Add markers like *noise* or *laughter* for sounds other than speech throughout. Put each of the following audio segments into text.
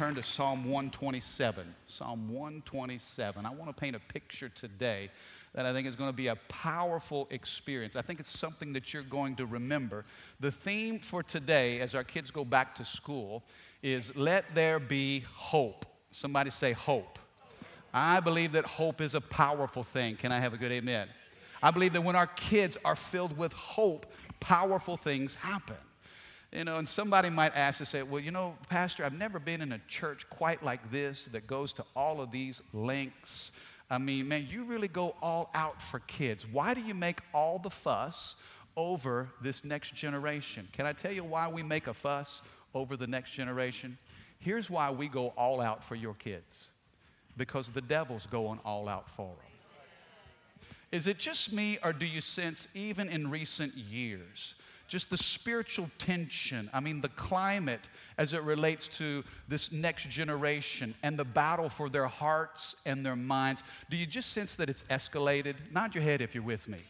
turn to Psalm 127. Psalm 127. I want to paint a picture today that I think is going to be a powerful experience. I think it's something that you're going to remember. The theme for today, as our kids go back to school, is let there be hope. Somebody say hope. I believe that hope is a powerful thing. Can I have a good amen? I believe that when our kids are filled with hope, powerful things happen. You know, and somebody might ask and say, well, you know, Pastor, I've never been in a church quite like this that goes to all of these lengths. I mean, man, you really go all out for kids. Why do you make all the fuss over this next generation? Can I tell you why we make a fuss over the next generation? Here's why we go all out for your kids because the devil's going all out for them. Is it just me, or do you sense, even in recent years, just the spiritual tension, I mean, the climate as it relates to this next generation and the battle for their hearts and their minds. Do you just sense that it's escalated? Nod your head if you're with me.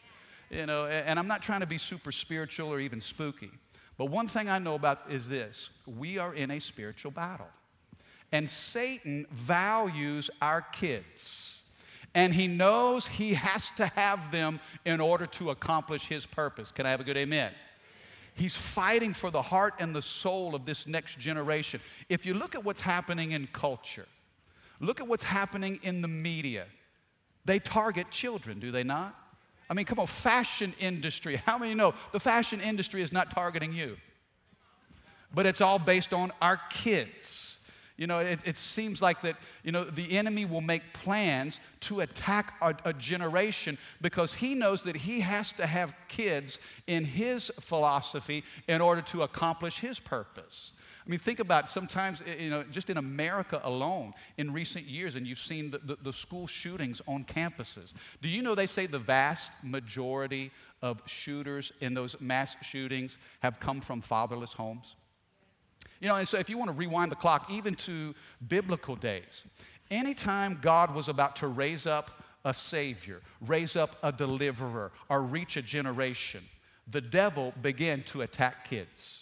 You know, and I'm not trying to be super spiritual or even spooky, but one thing I know about is this we are in a spiritual battle. And Satan values our kids. And he knows he has to have them in order to accomplish his purpose. Can I have a good amen? He's fighting for the heart and the soul of this next generation. If you look at what's happening in culture, look at what's happening in the media. They target children, do they not? I mean, come on, fashion industry. *laughs* How many know the fashion industry is not targeting you? But it's all based on our kids. You know, it, it, seems like that, you know, the enemy will make plans to attack a, a, generation because he knows that he has to have kids in his philosophy in order to accomplish his purpose. I mean, think about sometimes, eh, you know, just in America alone in recent years, and you've seen the, the, the school shootings on campuses. Do you know they say the vast majority of shooters in those mass shootings have come from fatherless homes? You know, and so if you want to rewind the clock even to biblical days, anytime God was about to raise up a Savior, raise up a deliverer, or reach a generation, the devil began to attack kids.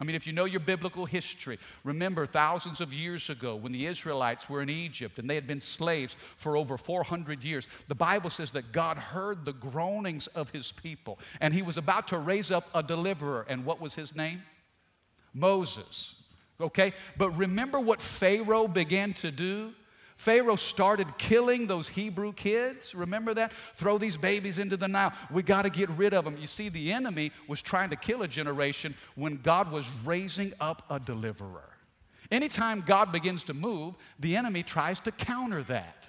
I mean, if you know your biblical history, remember thousands of years ago when the Israelites were in Egypt and they had been slaves for over 400 years, the Bible says that God heard the groanings of his people and he was about to raise up a deliverer. And what was his name? Moses. Okay? But remember what Pharaoh began to do? Pharaoh started killing those Hebrew kids. Remember that? Throw these babies into the Nile. We got to get rid of them. You see, the enemy was trying to kill a generation when God was raising up a deliverer. Anytime God begins to move, the enemy tries to counter that.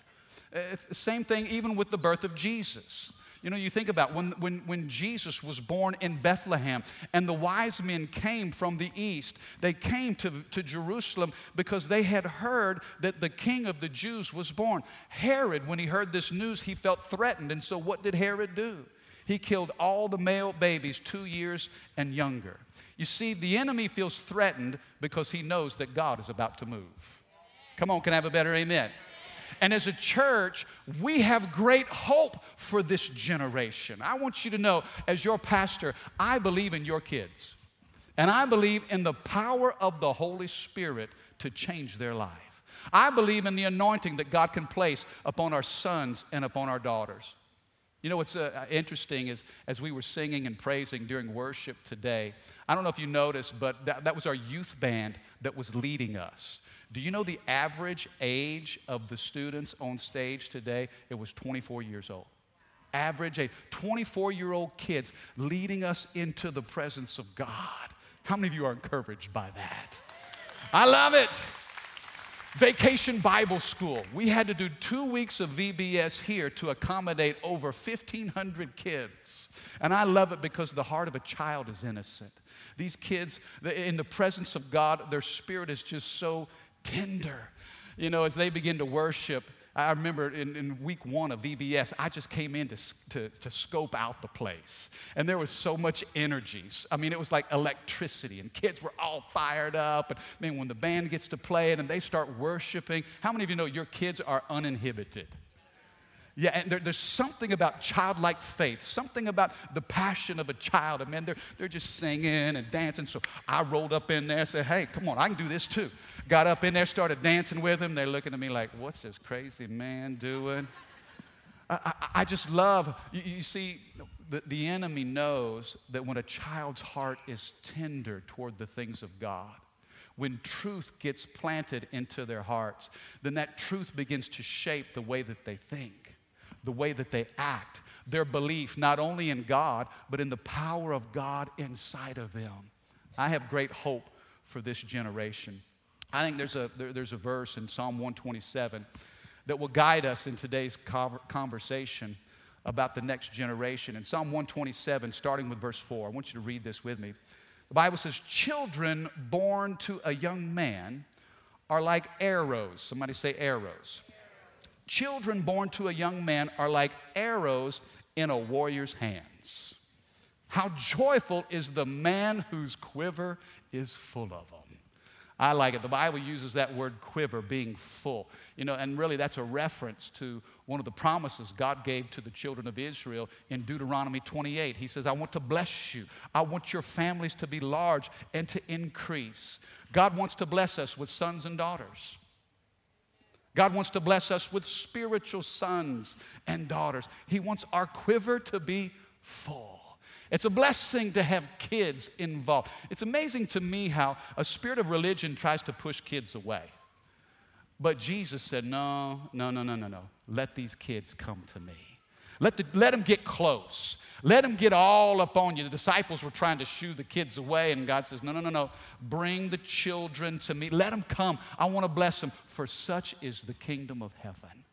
Uh, same thing even with the birth of Jesus. You know, you think about when, when, when Jesus was born in Bethlehem and the wise men came from the east, they came to, to Jerusalem because they had heard that the king of the Jews was born. Herod, when he heard this news, he felt threatened. And so, what did Herod do? He killed all the male babies two years and younger. You see, the enemy feels threatened because he knows that God is about to move. Come on, can I have a better amen? And as a church, we have great hope for this generation. I want you to know, as your pastor, I believe in your kids. And I believe in the power of the Holy Spirit to change their life. I believe in the anointing that God can place upon our sons and upon our daughters. You know what's uh, interesting is as we were singing and praising during worship today, I don't know if you noticed, but that, that was our youth band that was leading us. Do you know the average age of the students on stage today? It was 24 years old. Average age, 24 year old kids leading us into the presence of God. How many of you are encouraged by that? I love it. Vacation Bible School. We had to do two weeks of VBS here to accommodate over 1,500 kids. And I love it because the heart of a child is innocent. These kids, in the presence of God, their spirit is just so tender. You know, as they begin to worship, I remember in, in, week one of VBS, I just came in to, to, to, scope out the place. And there was so much energy. I mean, it was like electricity, and kids were all fired up. And man, when the band gets to play it and they start worshiping, how many of you know your kids are uninhibited? Yeah, and there, there's something about childlike faith, something about the passion of a child. And man, they're, they're just singing and dancing. So I rolled up in there and said, hey, come on, I can do this too. Got up in there, started dancing with them. They're looking at me like, what's this crazy man doing? I, I, I just love, you, you see, the, the enemy knows that when a child's heart is tender toward the things of God, when truth gets planted into their hearts, then that truth begins to shape the way that they think the way that they act, their belief not only in God, but in the power of God inside of them. I have great hope for this generation. I think there's a, there, there's a verse in Psalm 127 that will guide us in today's conversation about the next generation. In Psalm 127, starting with verse 4, I want you to read this with me. The Bible says, Children born to a young man are like arrows. Somebody say arrows. Children born to a young man are like arrows in a warrior's hands. How joyful is the man whose quiver is full of them. I like it. The Bible uses that word quiver, being full. You know, and really that's a reference to one of the promises God gave to the children of Israel in Deuteronomy 28. He says, I want to bless you. I want your families to be large and to increase. God wants to bless us with sons and daughters. God wants to bless us with spiritual sons and daughters. He wants our quiver to be full. It's a blessing to have kids involved. It's amazing to me how a spirit of religion tries to push kids away. But Jesus said, No, no, no, no, no, no. Let these kids come to me. Let, the, let them get close. Let them get all up on you. The disciples were trying to shoo the kids away, and God says, No, no, no, no. Bring the children to me. Let them come. I want to bless them, for such is the kingdom of heaven.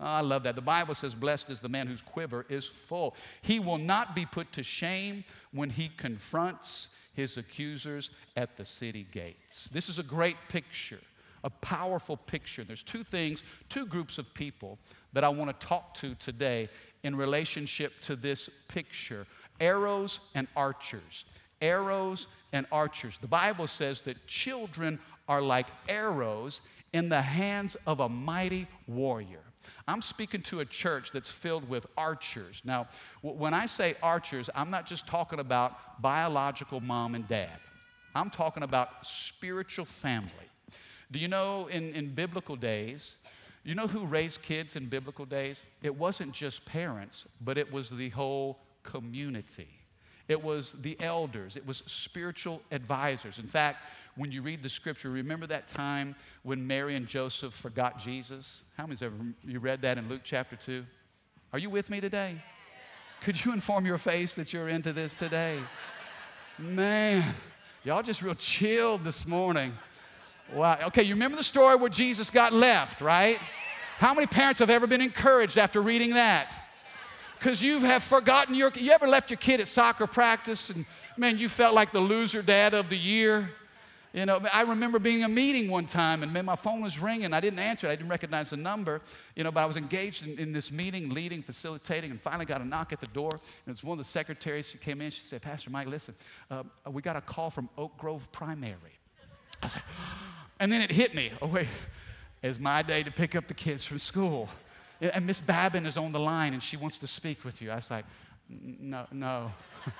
Oh, I love that. The Bible says, Blessed is the man whose quiver is full. He will not be put to shame when he confronts his accusers at the city gates. This is a great picture, a powerful picture. There's two things, two groups of people that I want to talk to today in relationship to this picture arrows and archers. Arrows and archers. The Bible says that children are like arrows in the hands of a mighty warrior. I'm speaking to a church that's filled with archers. Now, when I say archers, I'm not just talking about biological mom and dad, I'm talking about spiritual family. Do you know in, in biblical days, you know who raised kids in biblical days? It wasn't just parents, but it was the whole community. It was the elders, it was spiritual advisors. In fact, when you read the scripture, remember that time when Mary and Joseph forgot Jesus? How many's ever you read that in Luke chapter 2? Are you with me today? Could you inform your face that you're into this today? Man, y'all just real chilled this morning. Wow. Okay, you remember the story where Jesus got left, right? How many parents have ever been encouraged after reading that? Because you have forgotten your, you ever left your kid at soccer practice and man, you felt like the loser dad of the year? You know, I remember being a meeting one time and man, my phone was ringing. I didn't answer it. I didn't recognize the number, you know, but I was engaged in, in this meeting, leading, facilitating, and finally got a knock at the door. And it was one of the secretaries. She came in. She said, Pastor Mike, listen, uh, we got a call from Oak Grove Primary. I said, *gasps* and then it hit me. Oh, wait, it's my day to pick up the kids from school. And Miss Babin is on the line and she wants to speak with you. I was like, no, no. *laughs*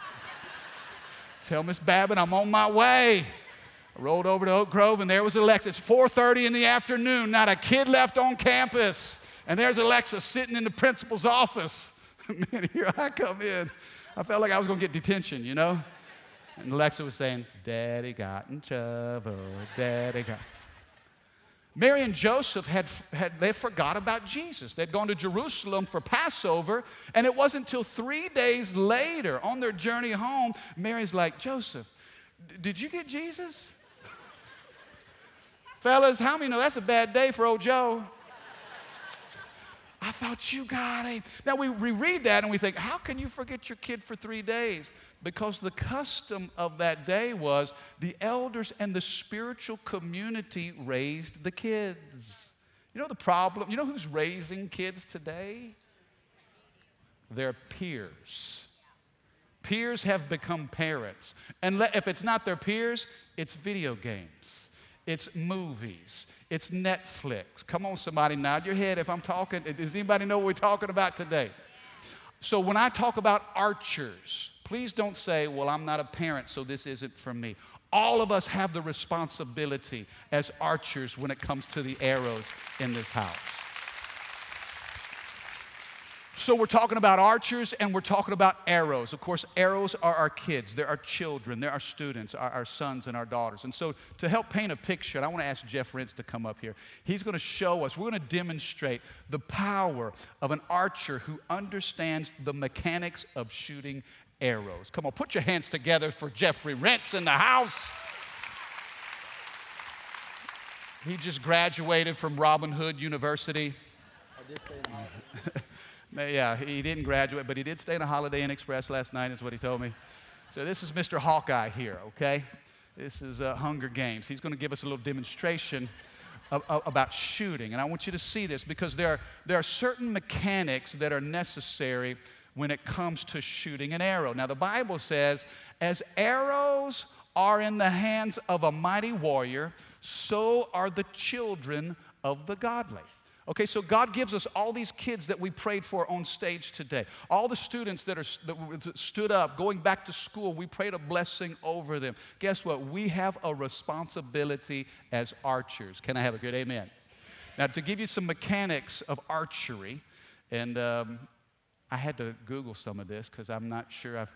Tell Miss Babin I'm on my way. I rolled over to Oak Grove and there was Alexa. It's 4:30 in the afternoon, not a kid left on campus. And there's Alexa sitting in the principal's office. *laughs* Man, here I come in. I felt like I was gonna get detention, you know? And Alexa was saying, Daddy got in trouble, Daddy got. Mary and Joseph had, had they forgot about Jesus. They'd gone to Jerusalem for Passover, and it wasn't until three days later on their journey home, Mary's like, Joseph, did you get Jesus? *laughs* Fellas, how many know that's a bad day for old Joe? I, thought you got him. Now we reread that and we think, how can you forget your kid for three days? Because the custom of that day was the elders and the spiritual community raised the kids. You know the problem? You know who's raising kids today? Their peers. Peers have become parents. And if it's not their peers, it's video games, it's movies, it's Netflix. Come on, somebody, nod your head if I'm talking. Does anybody know what we're talking about today? So when I talk about archers, please don't say, well, I'm not a parent, so this isn't for me. All of us have the responsibility as archers when it comes to the arrows in this house. So, we're talking about archers and we're talking about arrows. Of course, arrows are our kids, they're our children, they're our students, our, our sons and our daughters. And so, to help paint a picture, I want to ask Jeff Rentz to come up here. He's going to show us, we're going to demonstrate the power of an archer who understands the mechanics of shooting arrows. Come on, put your hands together for Jeffrey Rentz in the house. He just graduated from Robin Hood University. *laughs* yeah, he didn't graduate, but he did stay in a Holiday Inn Express last night, is what he told me. So this is Mr. Hawkeye here, okay? This is uh, Hunger Games. He's going to give us a little demonstration of, of, about shooting. And I want you to see this because there are, there are certain mechanics that are necessary when it comes to shooting an arrow. Now, the Bible says, as arrows are in the hands of a mighty warrior, so are the children of the godly. Okay, so God gives us all these kids that we prayed for on stage today. All the students that, are, that stood up, going back to school, we prayed a blessing over them. Guess what? We have a responsibility as archers. Can I have a good amen? Now, to give you some mechanics of archery, and um, I had to Google some of this because I'm not sure I've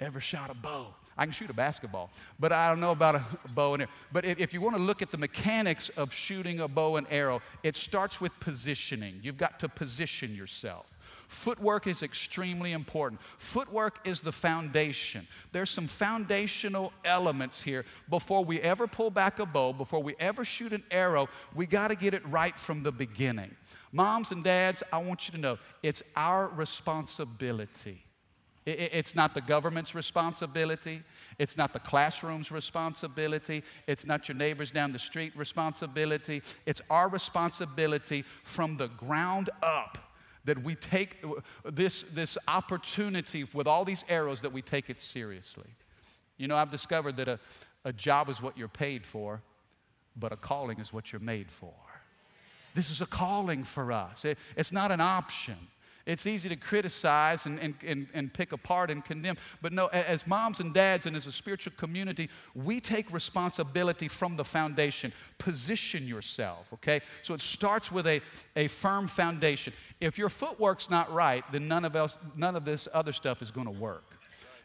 ever shot a bow. I can shoot a basketball, but I don't know about a bow and arrow. But if you want to look at the mechanics of shooting a bow and arrow, it starts with positioning. You've got to position yourself. Footwork is extremely important. Footwork is the foundation. There's some foundational elements here. Before we ever pull back a bow, before we ever shoot an arrow, we got to get it right from the beginning. Moms and dads, I want you to know it's our responsibility it's not the government's responsibility. It's not the classroom's responsibility. It's not your neighbors down the street responsibility. It's our responsibility from the ground up that we take uh, this, this opportunity with all these arrows that we take it seriously. You know, I've discovered that a, a job is what you're paid for, but a calling is what you're made for. This is a calling for us. It, it's not an option. It's easy to criticize and, and, and, and, pick apart and condemn. But no, as moms and dads and as a spiritual community, we take responsibility from the foundation. Position yourself, okay? So it starts with a, a firm foundation. If your footwork's not right, then none of, else, none of this other stuff is going to work.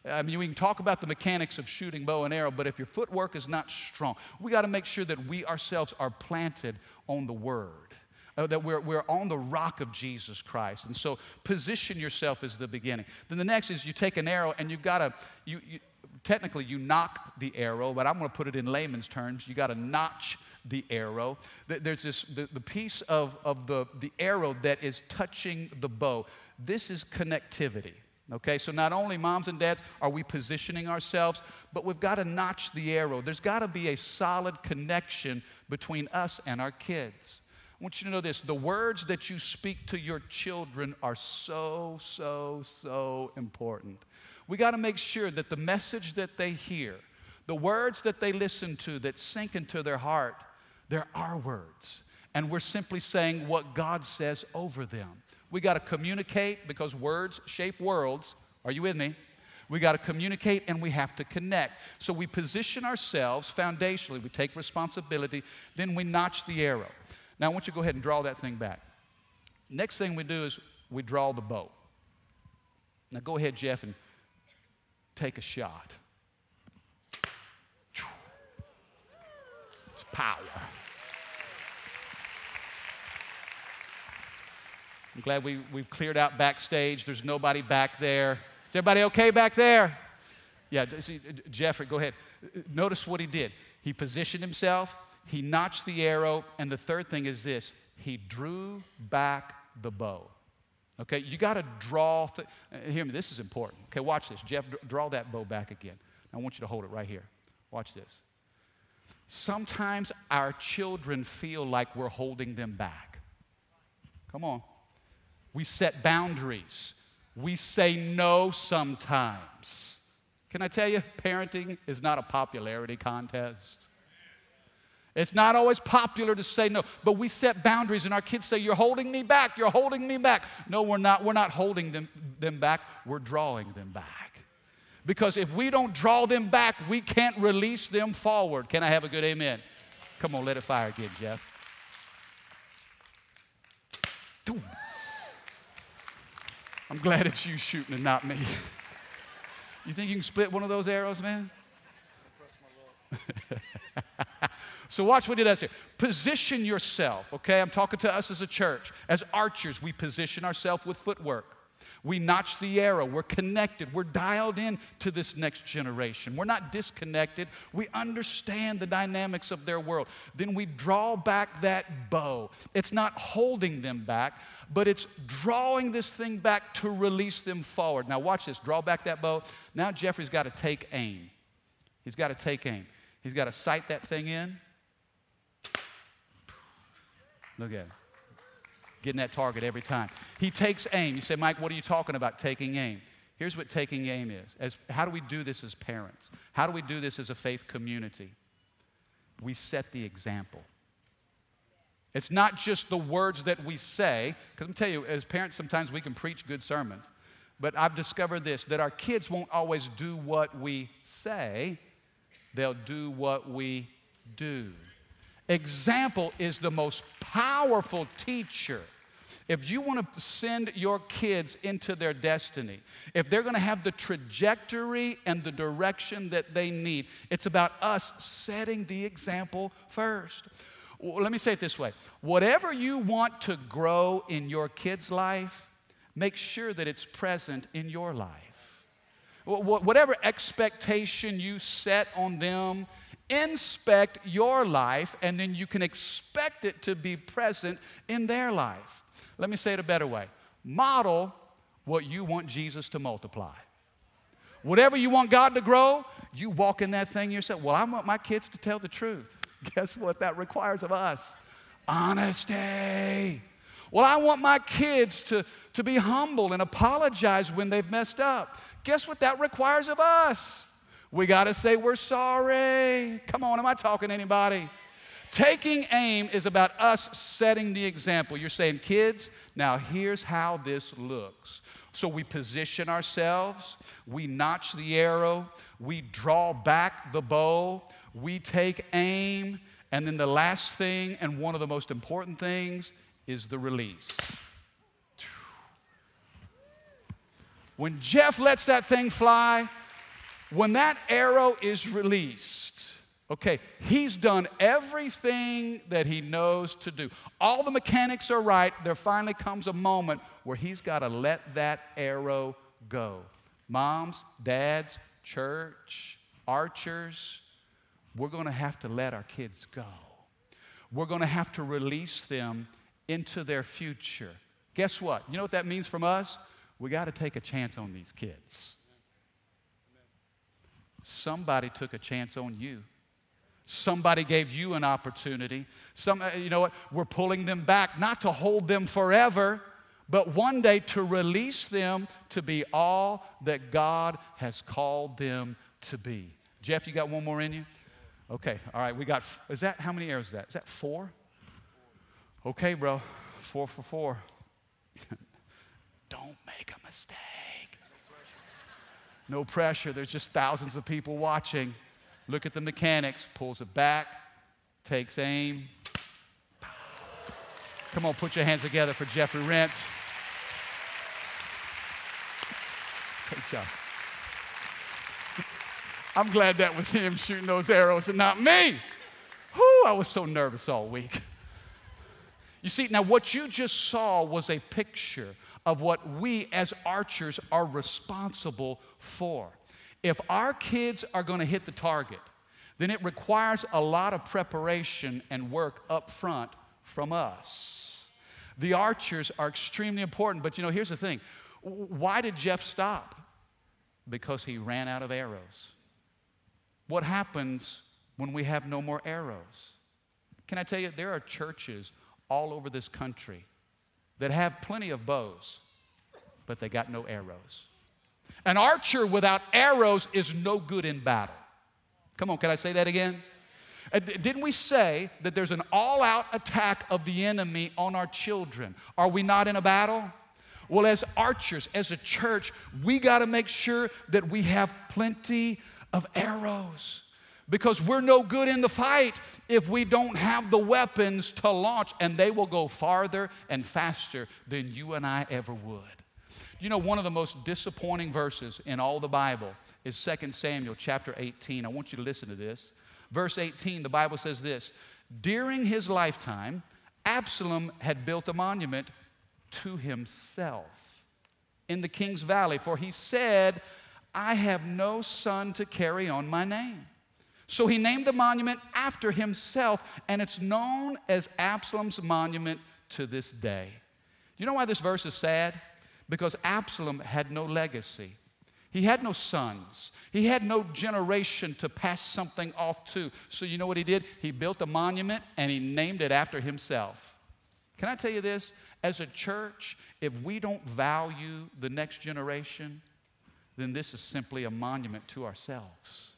I mean, we can talk about the mechanics of shooting bow and arrow, but if your footwork is not strong, we got to make sure that we ourselves are planted on the Word uh, that we're, we're on the rock of Jesus Christ. And so position yourself as the beginning. Then the next is you take an arrow and you've got to, you, you, technically you nock the arrow, but I'm going to put it in layman's terms. You got to notch the arrow. There's this, the, the piece of, of the, the arrow that is touching the bow. This is connectivity. Okay, so not only moms and dads are we positioning ourselves, but we've got to notch the arrow. There's got to be a solid connection between us and our kids. I want you to know this the words that you speak to your children are so, so, so important. We got to make sure that the message that they hear, the words that they listen to that sink into their heart, they're our words. And we're simply saying what God says over them. We got to communicate because words shape worlds. Are you with me? We got to communicate and we have to connect. So we position ourselves foundationally, we take responsibility, then we notch the arrow. Now, I want you to go ahead and draw that thing back. Next thing we do is we draw the bow. Now, go ahead, Jeff, and take a shot. It's power. I'm glad we, we've cleared out backstage. There's nobody back there. Is everybody okay back there? Yeah, see, Jeffrey, go ahead. Notice what he did. He positioned himself, he notched the arrow, and the third thing is this he drew back the bow. Okay, you got to draw. Th- uh, hear me, this is important. Okay, watch this. Jeff, draw that bow back again. I want you to hold it right here. Watch this. Sometimes our children feel like we're holding them back. Come on. We set boundaries. We say no sometimes. Can I tell you, parenting is not a popularity contest. It's not always popular to say no, but we set boundaries, and our kids say, You're holding me back, you're holding me back. No, we're not. We're not holding them, them back, we're drawing them back. Because if we don't draw them back, we can't release them forward. Can I have a good amen? Come on, let it fire again, Jeff. I'm glad it's you shooting and not me. You think you can split one of those arrows, man? *laughs* So watch what he does here. Position yourself, okay? I'm talking to us as a church. As archers, we position ourselves with footwork. We notch the arrow. We're connected. We're dialed in to this next generation. We're not disconnected. We understand the dynamics of their world. Then we draw back that bow. It's not holding them back, but it's drawing this thing back to release them forward. Now, watch this. Draw back that bow. Now, Jeffrey's got to take aim. He's got to take aim. He's got to sight that thing in. Look at him. Getting that target every time. He takes aim. You say, Mike, what are you talking about taking aim? Here's what taking aim is. As, how do we do this as parents? How do we do this as a faith community? We set the example. It's not just the words that we say, because I'm telling you, as parents, sometimes we can preach good sermons. But I've discovered this that our kids won't always do what we say, they'll do what we do. Example is the most powerful teacher. If you want to send your kids into their destiny, if they're going to have the trajectory and the direction that they need, it's about us setting the example first. Let me say it this way whatever you want to grow in your kids' life, make sure that it's present in your life. Whatever expectation you set on them, inspect your life, and then you can expect it to be present in their life. Let me say it a better way model what you want Jesus to multiply. Whatever you want God to grow, you walk in that thing yourself. Well, I want my kids to tell the truth. *laughs* Guess what that requires of us? Honesty. Well, I want my kids to, to be humble and apologize when they've messed up. Guess what that requires of us? We got to say we're sorry. Come on, am I talking to anybody? Taking aim is about us setting the example. You're saying, kids, now here's how this looks. So we position ourselves, we notch the arrow, we draw back the bow, we take aim, and then the last thing, and one of the most important things, is the release. When Jeff lets that thing fly, when that arrow is released, okay, he's done everything that he knows to do. All the mechanics are right. There finally comes a moment where he's got to let that arrow go. Moms, dads, church, archers, we're going to have to let our kids go. We're going to have to release them into their future. Guess what? You know what that means from us? We got to take a chance on these kids. Somebody took a chance on you. Somebody gave you an opportunity. Some, uh, you know what? We're pulling them back, not to hold them forever, but one day to release them to be all that God has called them to be. Jeff, you got one more in you? Okay, all right, we got, is that, how many arrows is that? Is that four? Okay, bro, four for four. *laughs* Don't make a mistake. No pressure. There's just thousands of people watching. Look at the mechanics. Pulls it back, takes aim. Come on, put your hands together for Jeffrey Rentz. Great job. *laughs* I'm glad that was him shooting those arrows and not me. Whew, I was so nervous all week. You see, now what you just saw was a picture of what we as archers are responsible for. If our kids are going to hit the target, then it requires a lot of preparation and work up front from us. The archers are extremely important, but you know, here's the thing why did Jeff stop? Because he ran out of arrows. What happens when we have no more arrows? Can I tell you, there are churches all over this country that have plenty of bows, but they got no arrows. An archer without arrows is no good in battle. Come on, can I say that again? Uh, didn't we say that there's an all out attack of the enemy on our children? Are we not in a battle? Well, as archers, as a church, we got to make sure that we have plenty of arrows because we're no good in the fight if we don't have the weapons to launch, and they will go farther and faster than you and I ever would. You know, one of the most disappointing verses in all the Bible is 2 Samuel chapter 18. I want you to listen to this. Verse 18, the Bible says this During his lifetime, Absalom had built a monument to himself in the king's valley, for he said, I have no son to carry on my name. So he named the monument after himself, and it's known as Absalom's monument to this day. You know why this verse is sad? Because Absalom had no legacy. He had no sons. He had no generation to pass something off to. So, you know what he did? He built a monument and he named it after himself. Can I tell you this? As a church, if we don't value the next generation, then this is simply a monument to ourselves.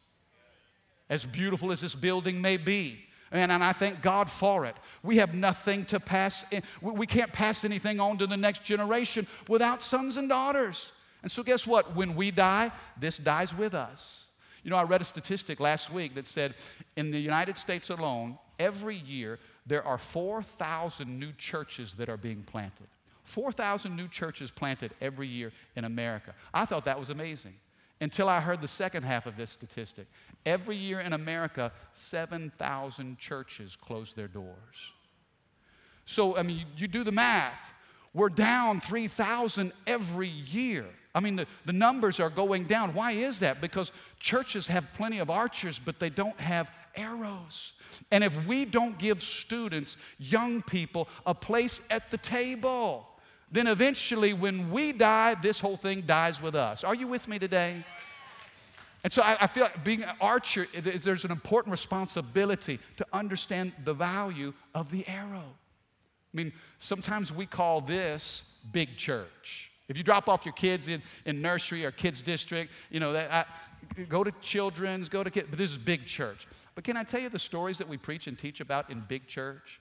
As beautiful as this building may be, and, and I thank God for it. We have nothing to pass, in, we can't pass anything on to the next generation without sons and daughters. And so, guess what? When we die, this dies with us. You know, I read a statistic last week that said in the United States alone, every year there are 4,000 new churches that are being planted. 4,000 new churches planted every year in America. I thought that was amazing until I heard the second half of this statistic. Every year in America, 7,000 churches close their doors. So, I mean, you do the math. We're down 3,000 every year. I mean, the, the numbers are going down. Why is that? Because churches have plenty of archers, but they don't have arrows. And if we don't give students, young people, a place at the table, then eventually when we die, this whole thing dies with us. Are you with me today? And so I, I feel like being an archer, there's an important responsibility to understand the value of the arrow. I mean, sometimes we call this big church. If you drop off your kids in, in nursery or kids district, you know, that, I, go to children's, go to kids, but this is big church. But can I tell you the stories that we preach and teach about in big church?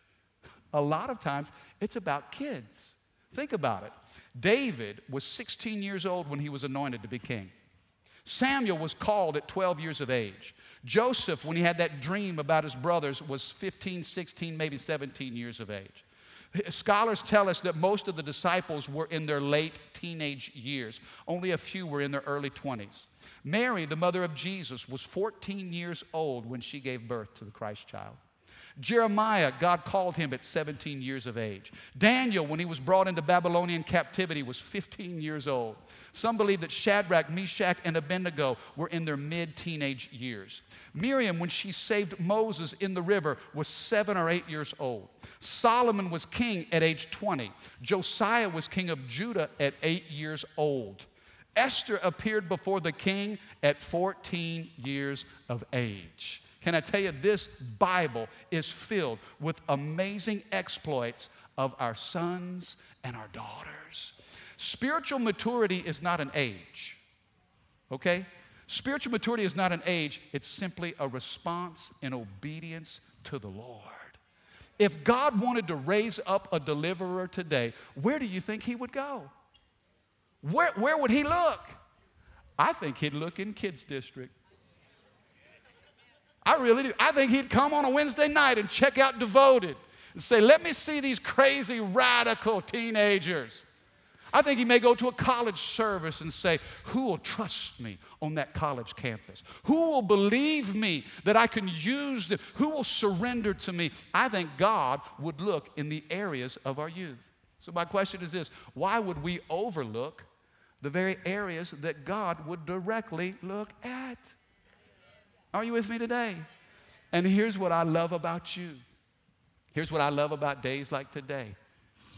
A lot of times it's about kids. Think about it. David was 16 years old when he was anointed to be king. Samuel was called at 12 years of age. Joseph, when he had that dream about his brothers, was 15, 16, maybe 17 years of age. Scholars tell us that most of the disciples were in their late teenage years, only a few were in their early 20s. Mary, the mother of Jesus, was 14 years old when she gave birth to the Christ child. Jeremiah, God called him at 17 years of age. Daniel, when he was brought into Babylonian captivity, was 15 years old. Some believe that Shadrach, Meshach, and Abednego were in their mid teenage years. Miriam, when she saved Moses in the river, was seven or eight years old. Solomon was king at age 20. Josiah was king of Judah at eight years old. Esther appeared before the king at 14 years of age. Can I tell you, this Bible is filled with amazing exploits of our sons and our daughters. Spiritual maturity is not an age, okay? Spiritual maturity is not an age, it's simply a response in obedience to the Lord. If God wanted to raise up a deliverer today, where do you think he would go? Where, where would he look? I think he'd look in kids' district. I really do. I think he'd come on a Wednesday night and check out Devoted and say, Let me see these crazy, radical teenagers. I think he may go to a college service and say, Who will trust me on that college campus? Who will believe me that I can use them? Who will surrender to me? I think God would look in the areas of our youth. So, my question is this why would we overlook the very areas that God would directly look at? Are you with me today? And here's what I love about you. Here's what I love about days like today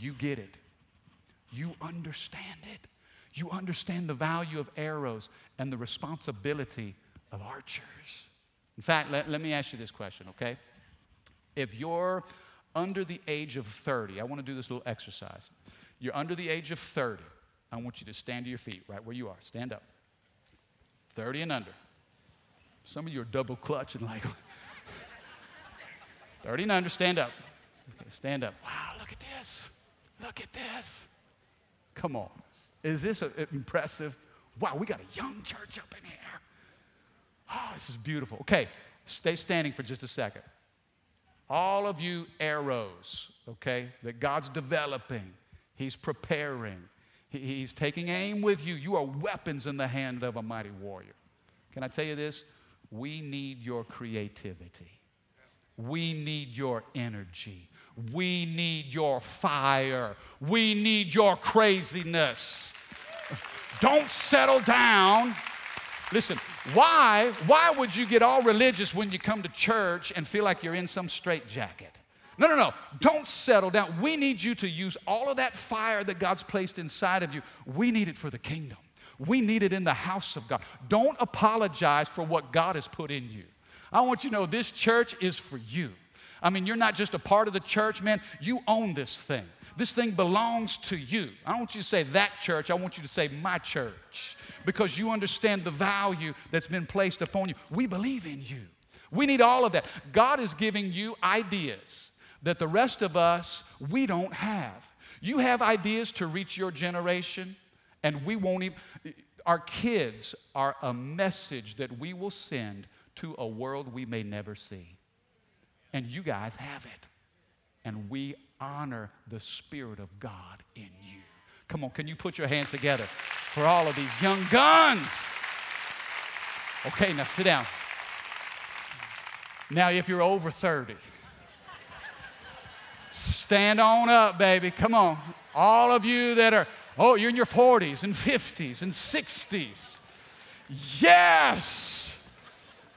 you get it. You understand it. You understand the value of arrows and the responsibility of archers. In fact, let, let me ask you this question, okay? If you're under the age of 30, I want to do this little exercise. You're under the age of 30. I want you to stand to your feet right where you are. Stand up. 30 and under. Some of you are double clutching like *laughs* 30 and stand up. Okay, stand up. Wow, look at this. Look at this. Come on. Is this a, impressive? Wow, we got a young church up in here. Oh, this is beautiful. Okay, stay standing for just a second. All of you arrows, okay, that God's developing, He's preparing, He's taking aim with you. You are weapons in the hand of a mighty warrior. Can I tell you this? We need your creativity. We need your energy. We need your fire. We need your craziness. Don't settle down. Listen, why, why would you get all religious when you come to church and feel like you're in some straitjacket? No, no, no. Don't settle down. We need you to use all of that fire that God's placed inside of you. We need it for the kingdom. We need it in the house of God. Don't apologize for what God has put in you. I want you to know this church is for you. I mean, you're not just a part of the church, man. You own this thing. This thing belongs to you. I don't want you to say that church, I want you to say my church because you understand the value that's been placed upon you. We believe in you. We need all of that. God is giving you ideas that the rest of us, we don't have. You have ideas to reach your generation, and we won't even. Our kids are a message that we will send to a world we may never see. And you guys have it. And we honor the Spirit of God in you. Come on, can you put your hands together for all of these young guns? Okay, now sit down. Now, if you're over 30, stand on up, baby. Come on. All of you that are, oh, you're in your 40s and 50s and 60s. Yes.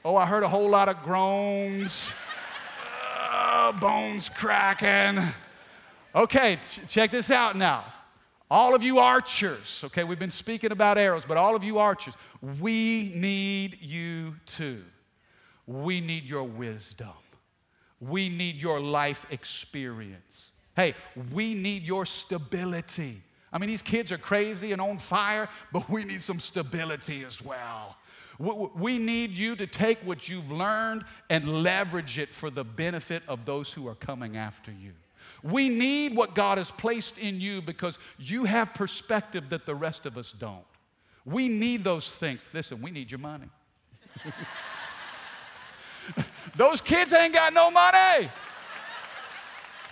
Oh, I heard a whole lot of groans, uh, bones cracking. Okay, ch- check this out now. All of you archers, okay, we've been speaking about arrows, but all of you archers, we need you too. We need your wisdom. We need your life experience. Hey, we need your stability. I mean, these kids are crazy and on fire, but we need some stability as well. We need you to take what you've learned and leverage it for the benefit of those who are coming after you. We need what God has placed in you because you have perspective that the rest of us don't. We need those things. Listen, we need your money. *laughs* those kids ain't got no money.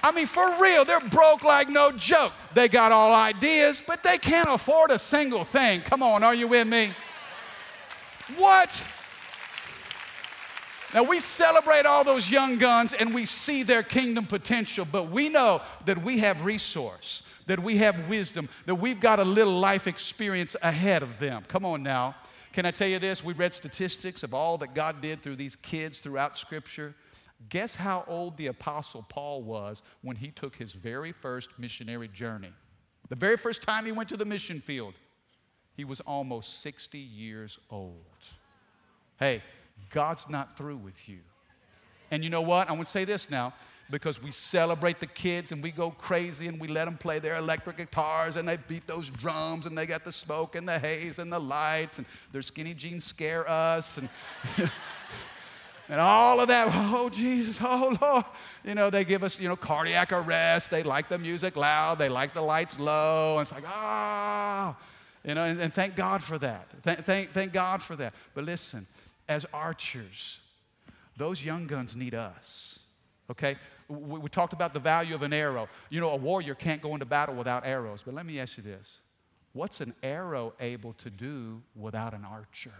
I mean, for real, they're broke like no joke. They got all ideas, but they can't afford a single thing. Come on, are you with me? What? Now, we celebrate all those young guns and we see their kingdom potential, but we know that we have resource, that we have wisdom, that we've got a little life experience ahead of them. Come on now. Can I tell you this? We read statistics of all that God did through these kids throughout Scripture. Guess how old the Apostle Paul was when he took his very first missionary journey? The very first time he went to the mission field, he was almost 60 years old. Hey, God's not through with you. And you know what? I want to say this now because we celebrate the kids and we go crazy and we let them play their electric guitars and they beat those drums and they got the smoke and the haze and the lights and their skinny jeans scare us and *laughs* and all of that. *laughs* Oh Jesus, oh Lord. You know, they give us, you know, cardiac arrest. They like the music loud, they like the lights low. And it's like, ah, oh. you know, and, and, thank God for that. Thank, thank, thank God for that. But listen, as archers, those young guns need us. Okay? We, we, talked about the value of an arrow. You know, a warrior can't go into battle without arrows. But let me ask you this what's an arrow able to do without an archer?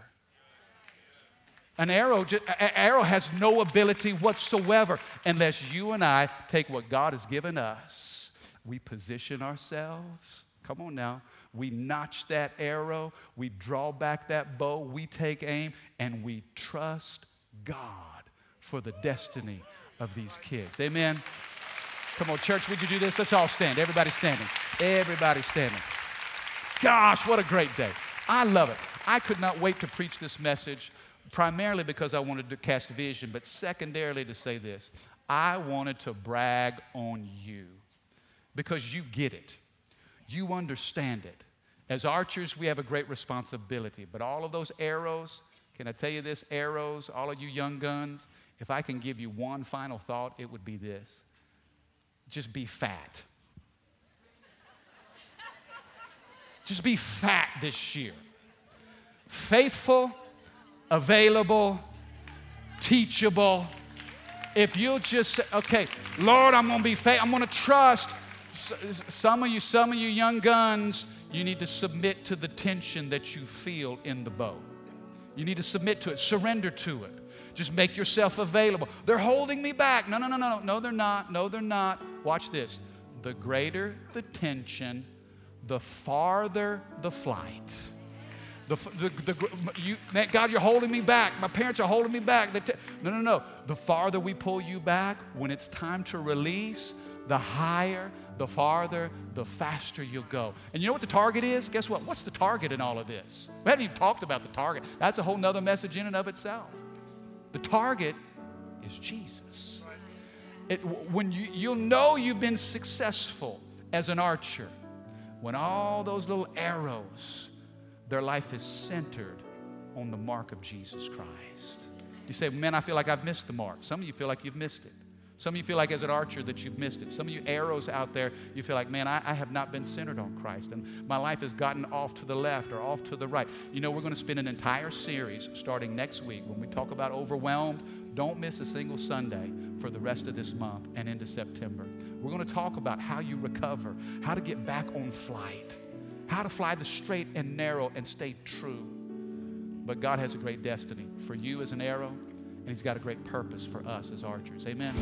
An arrow, an arrow has no ability whatsoever unless you and I take what God has given us. We position ourselves. Come on now we notch that arrow, we draw back that bow, we take aim, and we trust God for the destiny of these kids. Amen. Come on, church, would you do this? Let's all stand. Everybody standing. Everybody standing. Gosh, what a great day. I love it. I could not wait to preach this message, primarily because I wanted to cast vision, but secondarily to say this. I wanted to brag on you because you get it. You understand it. As archers, we have a great responsibility, but all of those arrows, can I tell you this? Arrows, all of you young guns, if I can give you one final thought, it would be this just be fat. just be fat this year. Faithful, available, teachable. If you'll just say, okay, Lord, I'm gonna be faithful, I'm gonna trust. Some of you, some of you young guns, you need to submit to the tension that you feel in the bow. You need to submit to it, surrender to it. Just make yourself available. They're holding me back. No, no, no, no, no, they're not. No, they're not. Watch this. The greater the tension, the farther the flight. The, the, the, you, God, you're holding me back. My parents are holding me back. T- no, no, no. The farther we pull you back, when it's time to release, the higher, the farther, the faster you'll go. And you know what the target is? Guess what? What's the target in all of this? We haven't even talked about the target. That's a whole nother message in and of itself. The target is Jesus. It, when you, you'll know you've been successful as an archer when all those little arrows, their life is centered on the mark of Jesus Christ. You say, man, I feel like I've missed the mark. Some of you feel like you've missed it. Some of you feel like as an archer that you've missed it. Some of you arrows out there, you feel like, man, I, I, have not been centered on Christ. And my life has gotten off to the left or off to the right. You know, we're going to spend an entire series starting next week when we talk about overwhelmed. Don't miss a single Sunday for the rest of this month and into September. We're going to talk about how you recover, how to get back on flight, how to fly the straight and narrow and stay true. But God has a great destiny for you as an arrow and He's got a great purpose for us as archers. Amen.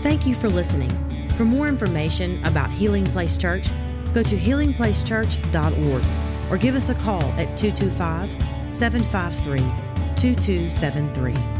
Thank you for listening. For more information about Healing Place Church, go to healingplacechurch.org or give us a call at 225 753 2273.